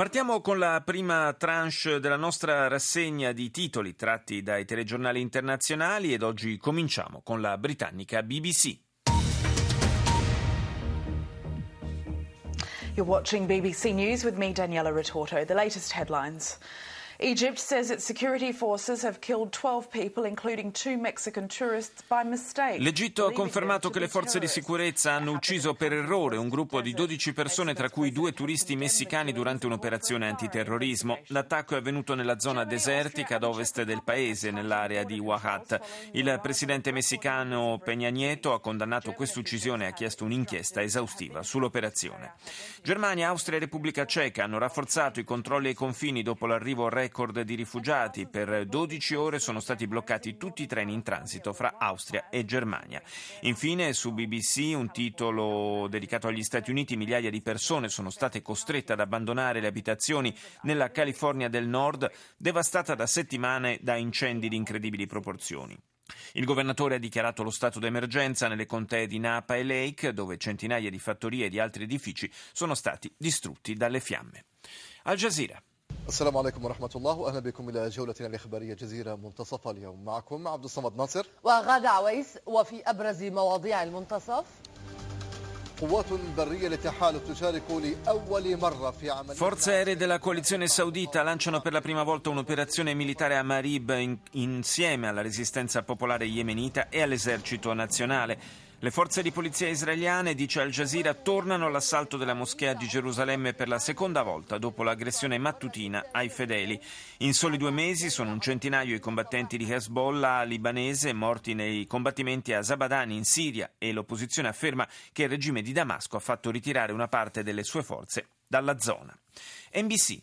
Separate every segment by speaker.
Speaker 1: Partiamo con la prima tranche della nostra rassegna di titoli tratti dai telegiornali internazionali ed oggi cominciamo con la britannica BBC.
Speaker 2: You're watching BBC News with me, Daniela Retorto. The latest headlines. Egypt says its security forces have killed 12 people, including two Mexican tourists, by mistake.
Speaker 1: L'Egitto ha confermato che le forze di sicurezza hanno ucciso per errore un gruppo di 12 persone, tra cui due turisti messicani, durante un'operazione antiterrorismo. L'attacco è avvenuto nella zona desertica ad ovest del paese, nell'area di Wahat. Il presidente messicano Peña Nieto ha condannato quest'uccisione e ha chiesto un'inchiesta esaustiva sull'operazione. Germania, Austria e Repubblica Ceca hanno rafforzato i controlli ai confini dopo l'arrivo record record di rifugiati. Per 12 ore sono stati bloccati tutti i treni in transito fra Austria e Germania. Infine, su BBC, un titolo dedicato agli Stati Uniti, migliaia di persone sono state costrette ad abbandonare le abitazioni nella California del Nord, devastata da settimane da incendi di incredibili proporzioni. Il governatore ha dichiarato lo stato d'emergenza nelle contee di Napa e Lake, dove centinaia di fattorie e di altri edifici sono stati distrutti dalle fiamme. Al Jazeera.
Speaker 3: السلام عليكم ورحمة الله وأهلا بكم إلى جولتنا الإخبارية جزيرة منتصف اليوم معكم عبد الصمد ناصر
Speaker 4: وغادة عويس وفي أبرز مواضيع المنتصف
Speaker 1: Forze aeree della coalizione saudita lanciano per la prima volta un'operazione militare a Marib in, insieme alla resistenza popolare yemenita e all'esercito nazionale. Le forze di polizia israeliane, dice Al Jazeera, tornano all'assalto della moschea di Gerusalemme per la seconda volta dopo l'aggressione mattutina ai fedeli. In soli due mesi sono un centinaio i combattenti di Hezbollah libanese morti nei combattimenti a Zabadani in Siria e l'opposizione afferma che il regime di Damasco ha fatto ritirare una parte delle sue forze dalla zona. NBC.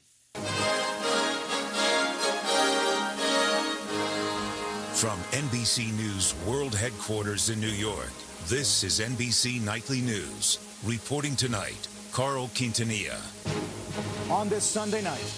Speaker 5: From NBC News World Headquarters in New York. This is NBC Nightly News. Reporting tonight, Carl Quintanilla.
Speaker 6: On this Sunday night,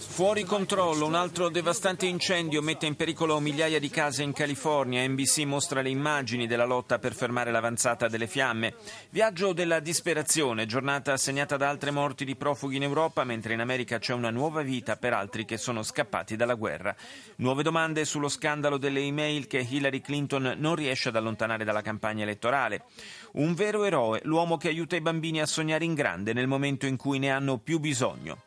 Speaker 1: Fuori controllo, un altro devastante incendio mette in pericolo migliaia di case in California. NBC mostra le immagini della lotta per fermare l'avanzata delle fiamme. Viaggio della disperazione, giornata segnata da altre morti di profughi in Europa, mentre in America c'è una nuova vita per altri che sono scappati dalla guerra. Nuove domande sullo scandalo delle email che Hillary Clinton non riesce ad allontanare dalla campagna elettorale. Un vero eroe, l'uomo che aiuta i bambini a sognare in grande nel momento in cui ne hanno più bisogno.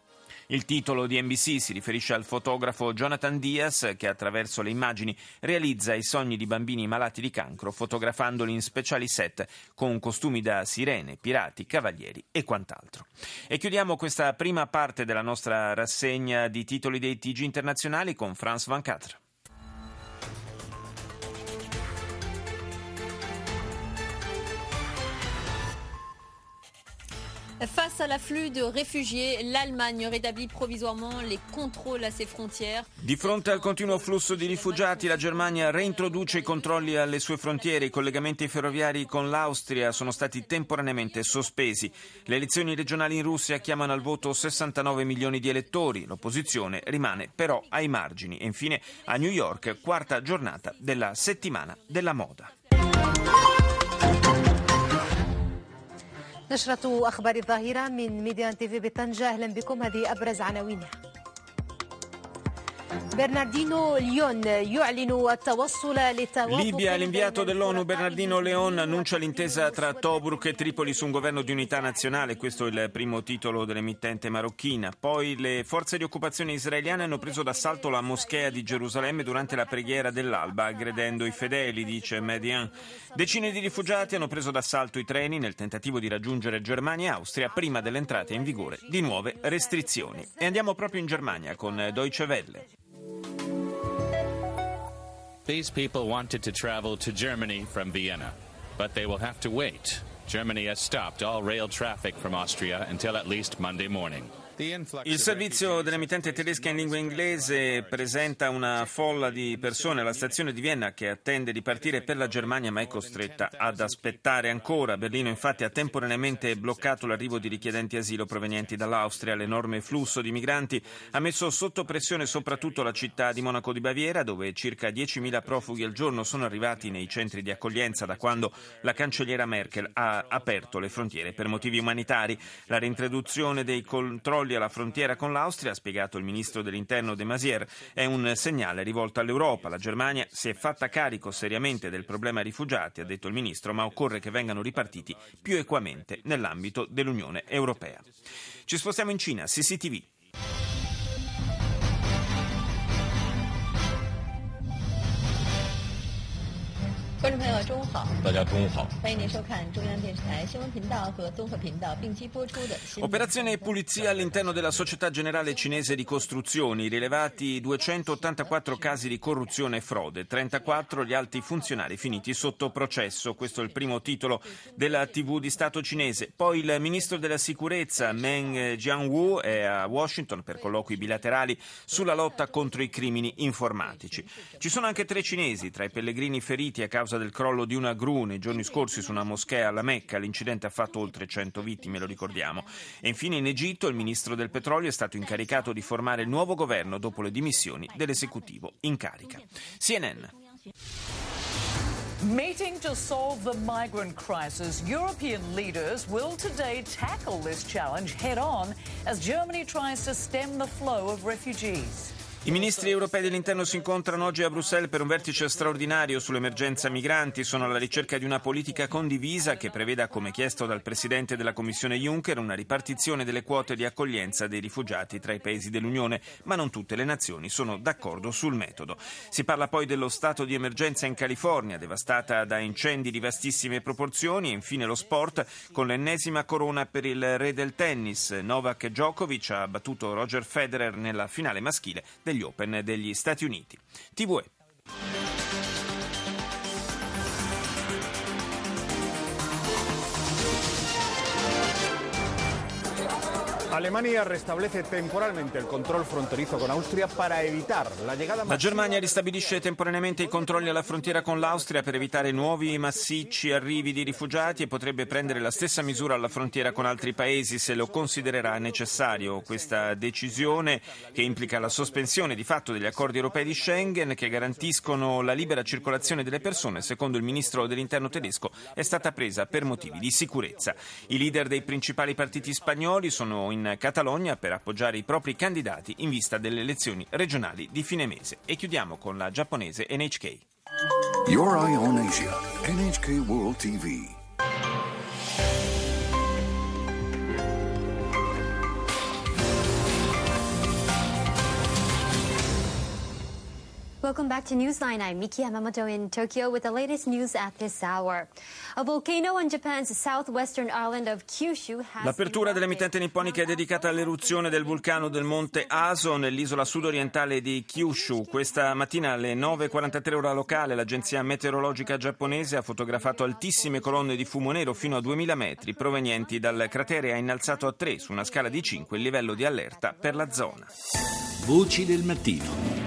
Speaker 1: Il titolo di NBC si riferisce al fotografo Jonathan Diaz che attraverso le immagini realizza i sogni di bambini malati di cancro fotografandoli in speciali set con costumi da sirene, pirati, cavalieri e quant'altro. E chiudiamo questa prima parte della nostra rassegna di titoli dei TG internazionali con Franz Van Catra.
Speaker 7: Face à l'afflux de réfugiés, l'Allemagne rétablit provisoirement les contrôles à ses frontières.
Speaker 1: Di fronte al continuo flusso di rifugiati, la Germania reintroduce i controlli alle sue frontiere. I collegamenti ferroviari con l'Austria sono stati temporaneamente sospesi. Le elezioni regionali in Russia chiamano al voto 69 milioni di elettori. L'opposizione rimane però ai margini. E infine a New York, quarta giornata della settimana della moda.
Speaker 8: نشرة أخبار الظاهرة من ميديان تيفي بطنجة. أهلا بكم. هذه أبرز عناوينها. Bernardino Leon
Speaker 1: Libia, l'inviato dell'ONU Bernardino Leon annuncia l'intesa tra Tobruk e Tripoli su un governo di unità nazionale, questo è il primo titolo dell'emittente marocchina. Poi le forze di occupazione israeliane hanno preso d'assalto la moschea di Gerusalemme durante la preghiera dell'alba, aggredendo i fedeli, dice Median. Decine di rifugiati hanno preso d'assalto i treni nel tentativo di raggiungere Germania e Austria prima dell'entrata in vigore di nuove restrizioni. E andiamo proprio in Germania con Deutsche Welle.
Speaker 9: These people wanted to travel to Germany from Vienna, but they will have to wait. Germany has stopped all rail traffic from Austria until at least Monday morning.
Speaker 1: Il servizio dell'emittente tedesca in lingua inglese presenta una folla di persone alla stazione di Vienna che attende di partire per la Germania ma è costretta ad aspettare ancora. Berlino infatti ha temporaneamente bloccato l'arrivo di richiedenti asilo provenienti dall'Austria. L'enorme flusso di migranti ha messo sotto pressione soprattutto la città di Monaco di Baviera dove circa 10.000 profughi al giorno sono arrivati nei centri di accoglienza da quando la cancelliera Merkel ha aperto le frontiere per motivi umanitari. La reintroduzione dei controlli controlli alla frontiera con l'Austria, ha spiegato il ministro dell'interno De Masier, è un segnale rivolto all'Europa. La Germania si è fatta carico seriamente del problema rifugiati, ha detto il ministro, ma occorre che vengano ripartiti più equamente nell'ambito dell'Unione Europea. Ci spostiamo in Cina, CCTV.
Speaker 10: 观众朋友，中午好！大家中午好！欢迎您收看中央电视台新闻频道和综合频道并机播出的。
Speaker 1: Operazione pulizia all'interno della Società Generale Cinese di Costruzioni. Rilevati 284 casi di corruzione e frode, 34 gli alti funzionari finiti sotto processo. Questo è il primo titolo della TV di Stato cinese. Poi il ministro della Sicurezza Meng Jianwu è a Washington per colloqui bilaterali sulla lotta contro i crimini informatici. Ci sono anche tre cinesi tra i pellegrini feriti a causa causa del crollo di una gru nei giorni scorsi su una moschea alla Mecca. L'incidente ha fatto oltre 100 vittime, lo ricordiamo. E infine in Egitto il ministro del petrolio è stato incaricato di formare il nuovo governo dopo le dimissioni dell'esecutivo in carica. CNN.
Speaker 11: Meeting to solve the migrant crisis, European leaders will today tackle this challenge head on as Germany tries to stem the flow of refugees.
Speaker 1: I ministri europei dell'interno si incontrano oggi a Bruxelles per un vertice straordinario sull'emergenza migranti. Sono alla ricerca di una politica condivisa che preveda, come chiesto dal presidente della Commissione Juncker, una ripartizione delle quote di accoglienza dei rifugiati tra i paesi dell'Unione, ma non tutte le nazioni sono d'accordo sul metodo. Si parla poi dello stato di emergenza in California, devastata da incendi di vastissime proporzioni, e infine lo sport con l'ennesima corona per il re del tennis. Novak Djokovic ha battuto Roger Federer nella finale maschile degli Open degli Stati Uniti. TVE.
Speaker 6: Alemania restablece temporalmente il controllo fronterizo con Austria per evitare la llegada
Speaker 1: La Germania ristabilisce temporaneamente i controlli alla frontiera con l'Austria per evitare nuovi massicci arrivi di rifugiati e potrebbe prendere la stessa misura alla frontiera con altri paesi se lo considererà necessario. Questa decisione che implica la sospensione di fatto degli accordi europei di Schengen che garantiscono la libera circolazione delle persone, secondo il ministro dell'interno tedesco, è stata presa per motivi di sicurezza. I leader dei principali partiti spagnoli sono in in Catalogna per appoggiare i propri candidati in vista delle elezioni regionali di fine mese. E chiudiamo con la giapponese NHK. Your Eye on Asia, NHK World TV.
Speaker 8: Welcome back to Newsline. I'm Miki Yamamoto in Tokyo with the latest news at this hour. A volcano on Japan's southwestern island of Kyushu has
Speaker 1: L'apertura dell'emittente nipponica è dedicata all'eruzione del vulcano del monte Aso nell'isola sudorientale di Kyushu. Questa mattina alle 9.43 ora locale l'agenzia meteorologica giapponese ha fotografato altissime colonne di fumo nero fino a 2000 metri provenienti dal cratere e ha innalzato a 3 su una scala di 5 il livello di allerta per la zona.
Speaker 12: Voci del mattino.